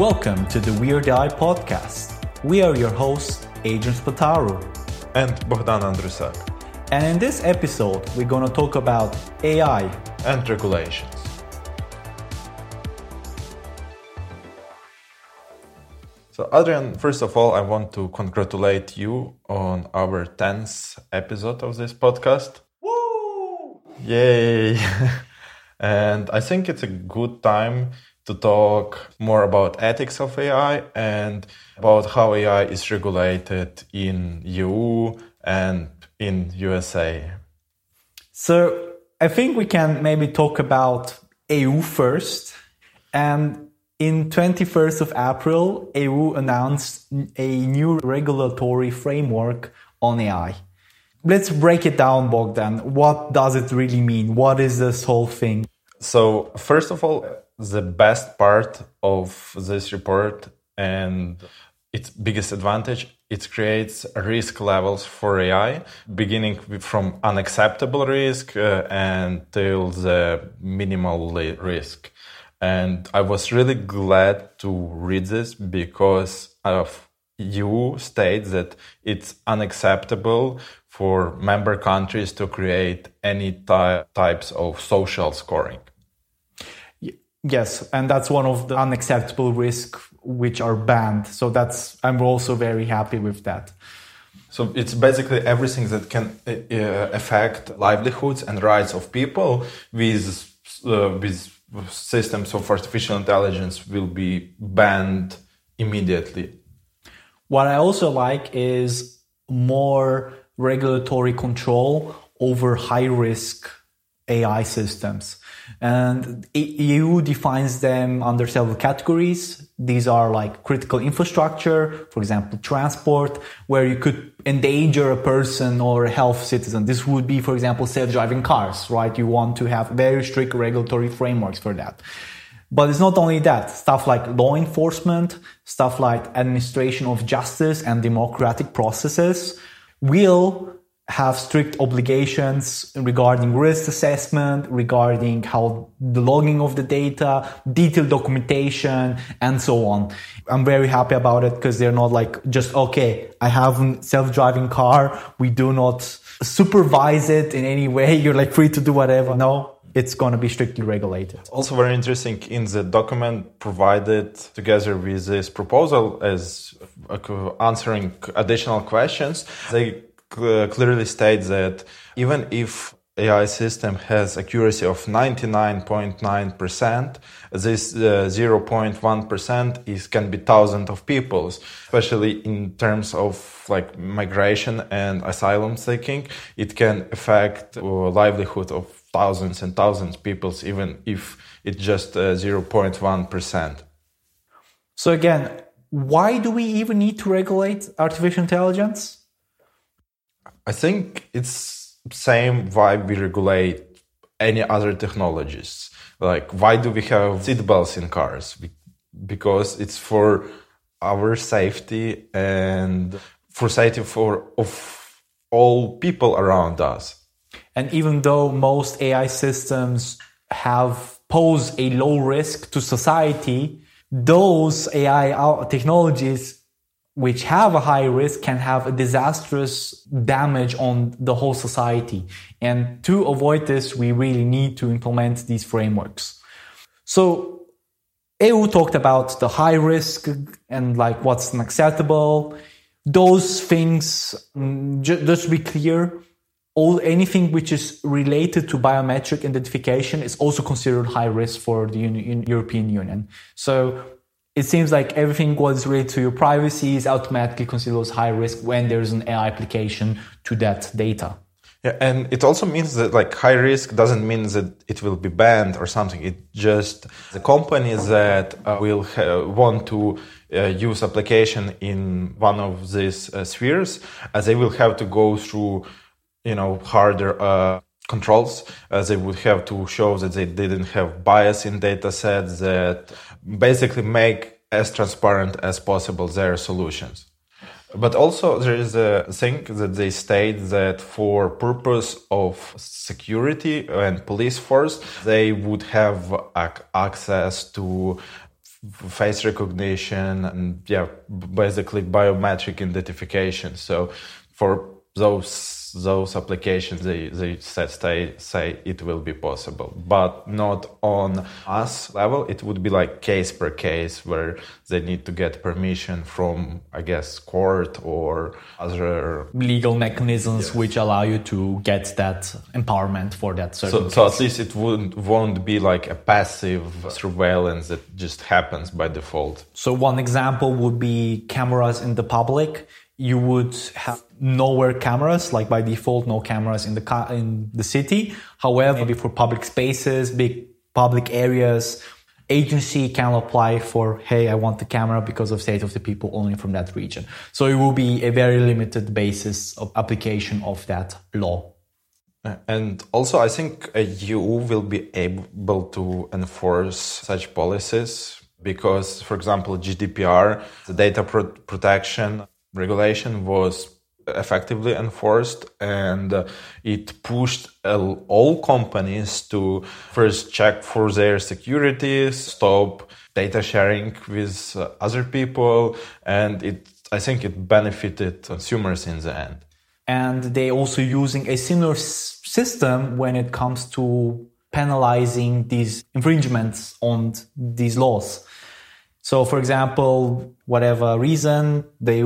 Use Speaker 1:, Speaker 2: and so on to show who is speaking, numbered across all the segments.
Speaker 1: Welcome to the Weird AI podcast. We are your hosts, Adrian Spataru.
Speaker 2: And Bogdan Andrusak.
Speaker 1: And in this episode, we're going to talk about AI
Speaker 2: and regulations. So, Adrian, first of all, I want to congratulate you on our 10th episode of this podcast.
Speaker 1: Woo!
Speaker 2: Yay! and I think it's a good time to talk more about ethics of AI and about how AI is regulated in EU and in USA.
Speaker 1: So, I think we can maybe talk about EU first and in 21st of April, EU announced a new regulatory framework on AI. Let's break it down, Bogdan. What does it really mean? What is this whole thing?
Speaker 2: So, first of all, the best part of this report and its biggest advantage it creates risk levels for AI, beginning from unacceptable risk uh, until the minimal risk. And I was really glad to read this because of you state that it's unacceptable for member countries to create any ty- types of social scoring.
Speaker 1: Yes, and that's one of the unacceptable risks which are banned. So that's I'm also very happy with that.
Speaker 2: So it's basically everything that can uh, affect livelihoods and rights of people with uh, with systems of artificial intelligence will be banned immediately.
Speaker 1: What I also like is more regulatory control over high risk AI systems. And EU defines them under several categories. These are like critical infrastructure, for example, transport, where you could endanger a person or a health citizen. This would be, for example, self-driving cars, right? You want to have very strict regulatory frameworks for that. But it's not only that. Stuff like law enforcement, stuff like administration of justice and democratic processes will have strict obligations regarding risk assessment, regarding how the logging of the data, detailed documentation, and so on. I'm very happy about it because they're not like just, okay, I have a self-driving car. We do not supervise it in any way. You're like free to do whatever. No, it's going to be strictly regulated.
Speaker 2: Also, very interesting in the document provided together with this proposal as uh, answering additional questions, they clearly states that even if AI system has accuracy of 99.9%, this uh, 0.1% is can be thousands of people, especially in terms of like migration and asylum seeking. It can affect uh, livelihood of thousands and thousands of people, even if it's just uh, 0.1%.
Speaker 1: So again, why do we even need to regulate artificial intelligence?
Speaker 2: I think it's same why we regulate any other technologies. Like why do we have seatbelts in cars? Because it's for our safety and for safety for of all people around us.
Speaker 1: And even though most AI systems have pose a low risk to society, those AI technologies which have a high risk can have a disastrous damage on the whole society. And to avoid this, we really need to implement these frameworks. So EU talked about the high risk and like what's unacceptable. Those things, mm, just to be clear, all anything which is related to biometric identification is also considered high risk for the European Union. So it seems like everything was related to your privacy is automatically considered as high risk when there's an AI application to that data.
Speaker 2: Yeah, and it also means that like high risk doesn't mean that it will be banned or something. It just the companies that uh, will ha- want to uh, use application in one of these uh, spheres, as they will have to go through, you know, harder uh, controls. Uh, they would have to show that they didn't have bias in data sets that basically make as transparent as possible their solutions. But also there is a thing that they state that for purpose of security and police force, they would have access to face recognition and yeah, basically biometric identification. So for those those applications they, they said say, say it will be possible. But not on us level. It would be like case per case where they need to get permission from i guess court or other
Speaker 1: legal mechanisms yes. which allow you to get that empowerment for that
Speaker 2: so, so at least it won't won't be like a passive surveillance that just happens by default.
Speaker 1: So one example would be cameras in the public you would have nowhere cameras, like by default, no cameras in the ca- in the city. However, maybe for public spaces, big public areas, agency can apply for, hey, I want the camera because of state of the people only from that region. So it will be a very limited basis of application of that law.
Speaker 2: Uh, and also, I think uh, you will be able to enforce such policies because, for example, GDPR, the data pro- protection regulation was effectively enforced and uh, it pushed uh, all companies to first check for their security stop data sharing with uh, other people and it i think it benefited consumers in the end.
Speaker 1: And they also using a similar system when it comes to penalizing these infringements on these laws so for example whatever reason they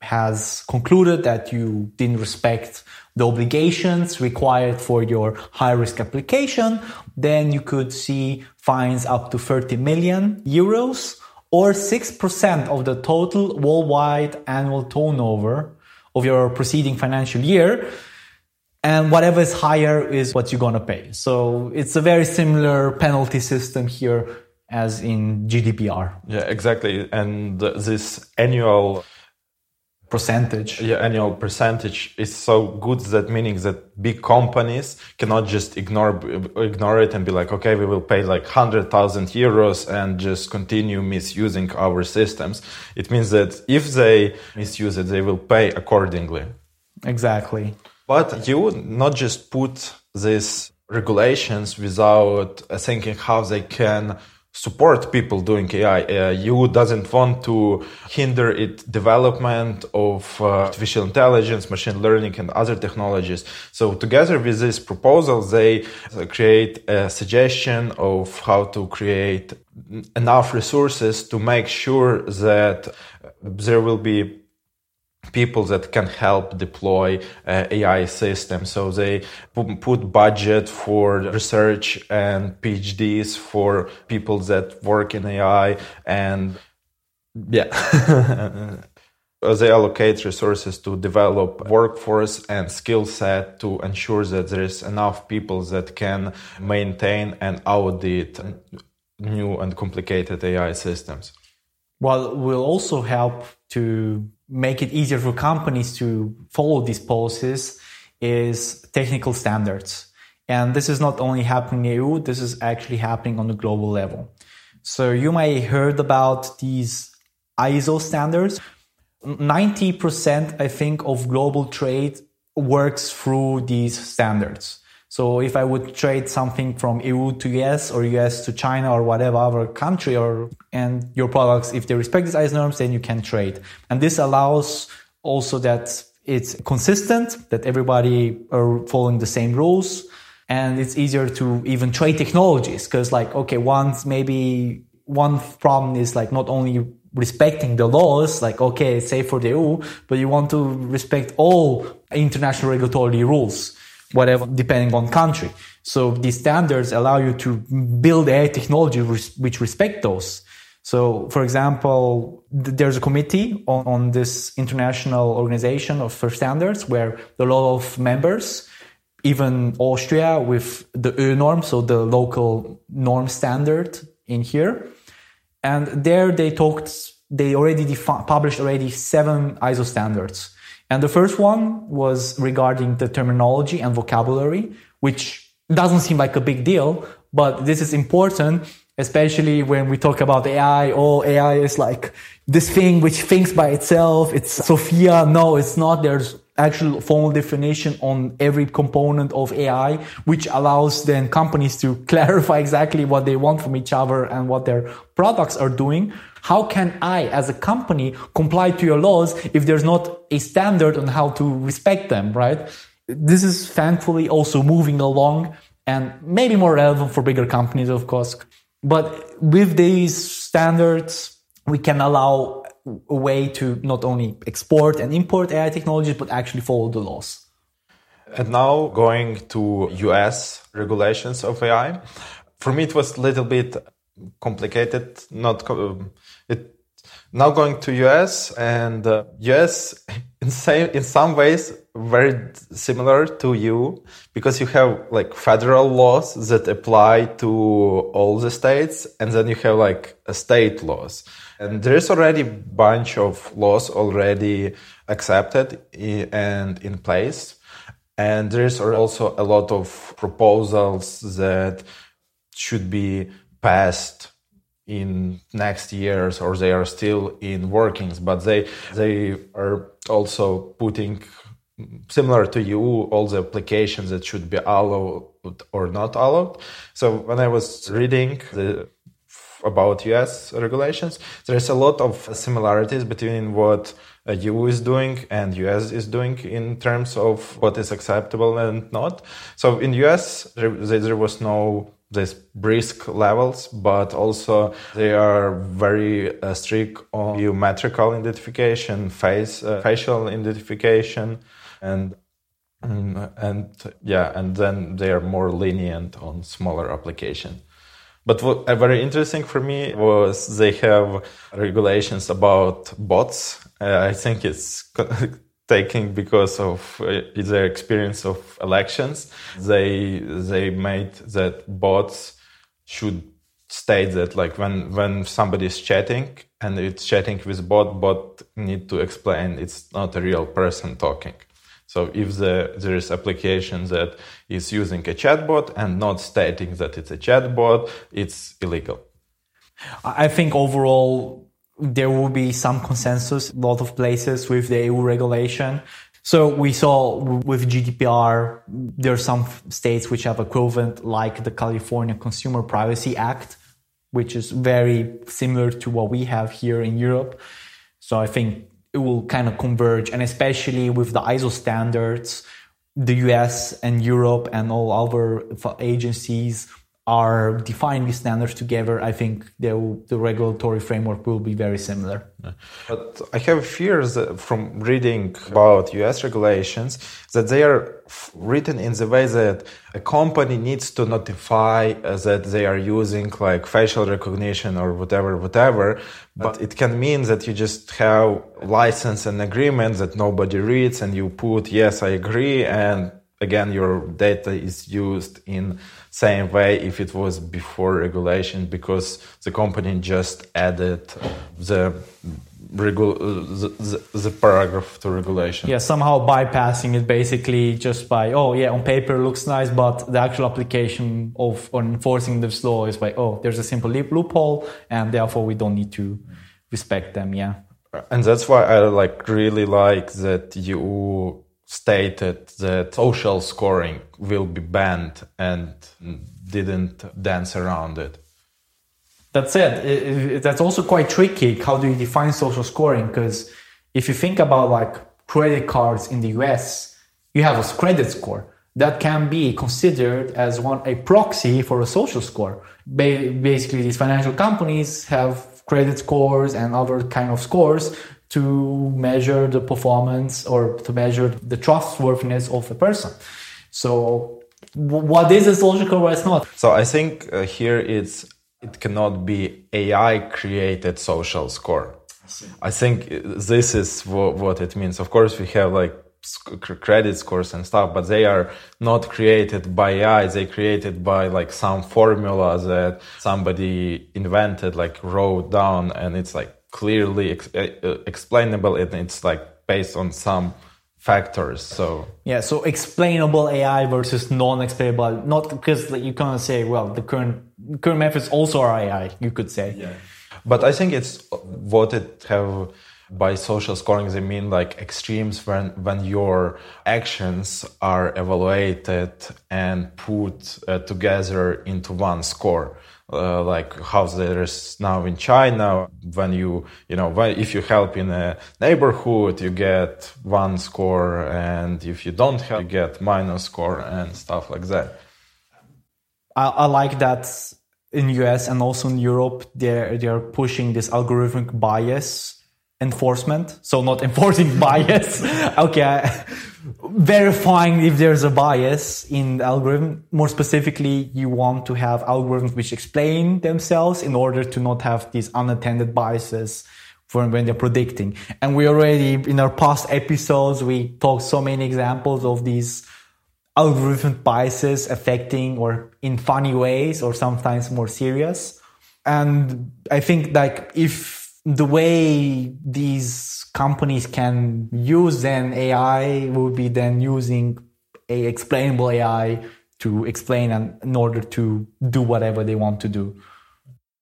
Speaker 1: has concluded that you didn't respect the obligations required for your high risk application, then you could see fines up to 30 million euros or 6% of the total worldwide annual turnover of your preceding financial year. And whatever is higher is what you're going to pay. So it's a very similar penalty system here as in GDPR.
Speaker 2: Yeah, exactly. And this annual
Speaker 1: percentage
Speaker 2: yeah annual percentage is so good that meaning that big companies cannot just ignore ignore it and be like okay we will pay like 100,000 euros and just continue misusing our systems it means that if they misuse it they will pay accordingly
Speaker 1: exactly
Speaker 2: but you would not just put these regulations without thinking how they can support people doing AI. Uh, you doesn't want to hinder it development of uh, artificial intelligence, machine learning, and other technologies. So together with this proposal, they uh, create a suggestion of how to create enough resources to make sure that there will be people that can help deploy uh, AI systems. So they put budget for research and PhDs for people that work in AI and yeah. they allocate resources to develop workforce and skill set to ensure that there is enough people that can maintain and audit new and complicated AI systems.
Speaker 1: Well, will also help to make it easier for companies to follow these policies is technical standards. And this is not only happening in EU, this is actually happening on a global level. So you may heard about these ISO standards. 90% I think of global trade works through these standards. So if I would trade something from EU to US or US to China or whatever other country or and your products, if they respect these ISO norms, then you can trade. And this allows also that it's consistent, that everybody are following the same rules. And it's easier to even trade technologies because like, okay, once maybe one problem is like not only respecting the laws, like, okay, it's safe for the EU, but you want to respect all international regulatory rules whatever, depending on country. So these standards allow you to build AI technology which respect those. So, for example, there's a committee on, on this international organization of for standards where a lot of members, even Austria with the EU norm, so the local norm standard in here. And there they talked, they already defi- published already seven ISO standards and the first one was regarding the terminology and vocabulary, which doesn't seem like a big deal, but this is important, especially when we talk about AI. Oh, AI is like this thing which thinks by itself. It's Sophia. No, it's not. There's actual formal definition on every component of AI, which allows then companies to clarify exactly what they want from each other and what their products are doing. How can I, as a company, comply to your laws if there's not a standard on how to respect them, right? This is thankfully also moving along and maybe more relevant for bigger companies, of course. But with these standards, we can allow a way to not only export and import AI technologies, but actually follow the laws.
Speaker 2: And now going to US regulations of AI, for me it was a little bit complicated. Not it now going to US and uh, US in same in some ways very similar to you because you have like federal laws that apply to all the states and then you have like state laws. And there is already a bunch of laws already accepted and in place. And there is also a lot of proposals that should be passed in next years or they are still in workings but they they are also putting similar to you all the applications that should be allowed or not allowed so when i was reading the, about us regulations there's a lot of similarities between what EU is doing and US is doing in terms of what is acceptable and not. So in US there, there was no these brisk levels, but also they are very uh, strict on biometrical identification, face uh, facial identification, and mm, and yeah, and then they are more lenient on smaller application. But what uh, very interesting for me was they have regulations about bots. Uh, I think it's taking because of uh, their experience of elections. They they made that bots should state that like when when somebody is chatting and it's chatting with bot, bot need to explain it's not a real person talking. So if the, there is application that is using a chatbot and not stating that it's a chatbot, it's illegal.
Speaker 1: I think overall there will be some consensus a lot of places with the EU regulation. So we saw with GDPR, there are some states which have equivalent like the California Consumer Privacy Act, which is very similar to what we have here in Europe. So I think it will kind of converge and especially with the ISO standards, the US and Europe and all other agencies are defining standards together, I think will, the regulatory framework will be very similar.
Speaker 2: But I have fears from reading about US regulations that they are written in the way that a company needs to notify uh, that they are using like facial recognition or whatever, whatever. But it can mean that you just have license and agreement that nobody reads and you put, yes, I agree. And again, your data is used in same way if it was before regulation because the company just added the Regu- the, the, the, paragraph to regulation.
Speaker 1: Yeah, somehow bypassing it basically just by, oh, yeah, on paper looks nice, but the actual application of enforcing this law is like, oh, there's a simple loophole, and therefore we don't need to respect them. Yeah.
Speaker 2: And that's why I like really like that you stated that social scoring will be banned and didn't dance around it.
Speaker 1: It, it that's also quite tricky. How do you define social scoring? Because if you think about like credit cards in the US, you have a credit score that can be considered as one a proxy for a social score. Ba- basically, these financial companies have credit scores and other kind of scores to measure the performance or to measure the trustworthiness of a person. So what is a social score? What's not?
Speaker 2: So I think uh, here it's it cannot be AI created social score. I, I think this is what, what it means. Of course, we have like credit scores and stuff, but they are not created by AI. They created by like some formula that somebody invented, like wrote down, and it's like clearly ex- uh, uh, explainable and it's like based on some factors so.
Speaker 1: Yeah so explainable ai versus non-explainable not because like, you can't say well the current current methods also are ai you could say.
Speaker 2: Yeah. But i think it's what it have by social scoring they mean like extremes when when your actions are evaluated and put uh, together into one score. Uh, like how there is now in China? When you you know when, if you help in a neighborhood you get one score and if you don't help you get minus score and stuff like that.
Speaker 1: I, I like that in US and also in Europe they're they're pushing this algorithmic bias enforcement. So not enforcing bias. okay. Verifying if there's a bias in the algorithm. More specifically, you want to have algorithms which explain themselves in order to not have these unattended biases when they're predicting. And we already, in our past episodes, we talked so many examples of these algorithmic biases affecting or in funny ways or sometimes more serious. And I think like if the way these companies can use then AI will be then using a explainable AI to explain and in order to do whatever they want to do.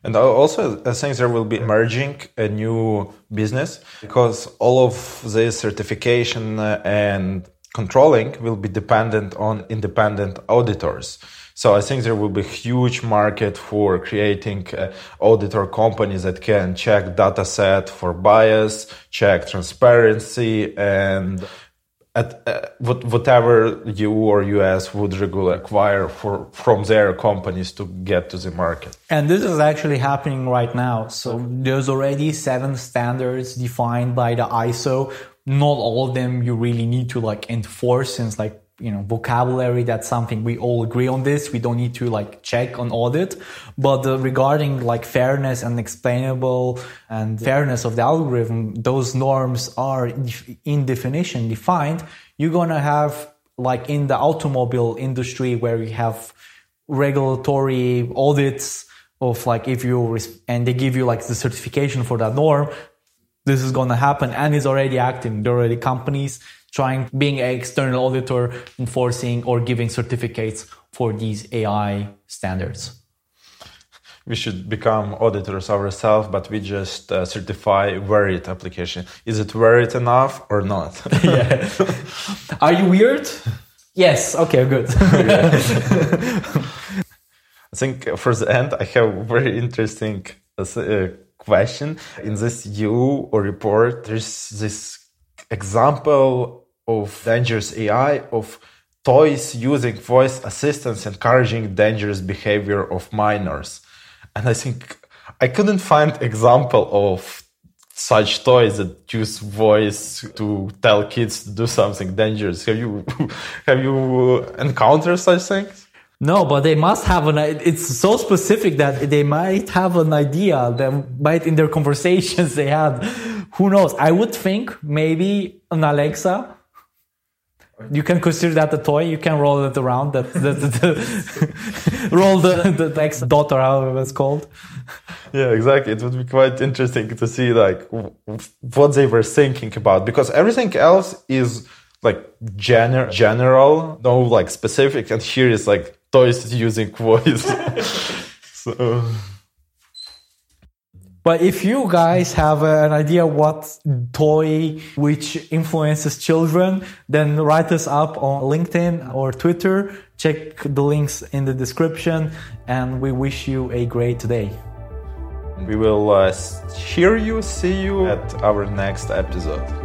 Speaker 2: And also, I think there will be emerging a new business because all of this certification uh, and controlling will be dependent on independent auditors. So I think there will be huge market for creating uh, auditor companies that can check data set for bias, check transparency, and at uh, whatever you or US would regularly acquire for from their companies to get to the market.
Speaker 1: And this is actually happening right now. So there's already seven standards defined by the ISO. Not all of them you really need to like enforce since like you know vocabulary that's something we all agree on this. We don't need to like check on audit. But uh, regarding like fairness and explainable and fairness of the algorithm those norms are in definition defined. You're gonna have like in the automobile industry where you have regulatory audits of like if you and they give you like the certification for that norm this is going to happen and it's already acting. There are already companies trying being an external auditor enforcing or giving certificates for these AI standards.
Speaker 2: We should become auditors ourselves, but we just uh, certify Verit application. Is it Verit enough or not?
Speaker 1: yeah. Are you weird? Yes. Okay. Good.
Speaker 2: I think for the end, I have a very interesting uh, question. In this EU report, there's this example of dangerous AI, of toys using voice assistants encouraging dangerous behavior of minors. And I think I couldn't find example of such toys that use voice to tell kids to do something dangerous. Have you have you encountered such things?
Speaker 1: No, but they must have an. It's so specific that they might have an idea. That might in their conversations they had. Who knows? I would think maybe an Alexa you can consider that a toy. You can roll it around. That, that roll the the Echo Dot or however it's called.
Speaker 2: Yeah, exactly. It would be quite interesting to see like what they were thinking about because everything else is like gener- general, no like specific, and here is like toys using voice. so.
Speaker 1: But if you guys have an idea what toy which influences children, then write us up on LinkedIn or Twitter. Check the links in the description and we wish you a great day.
Speaker 2: We will uh, hear you, see you at our next episode.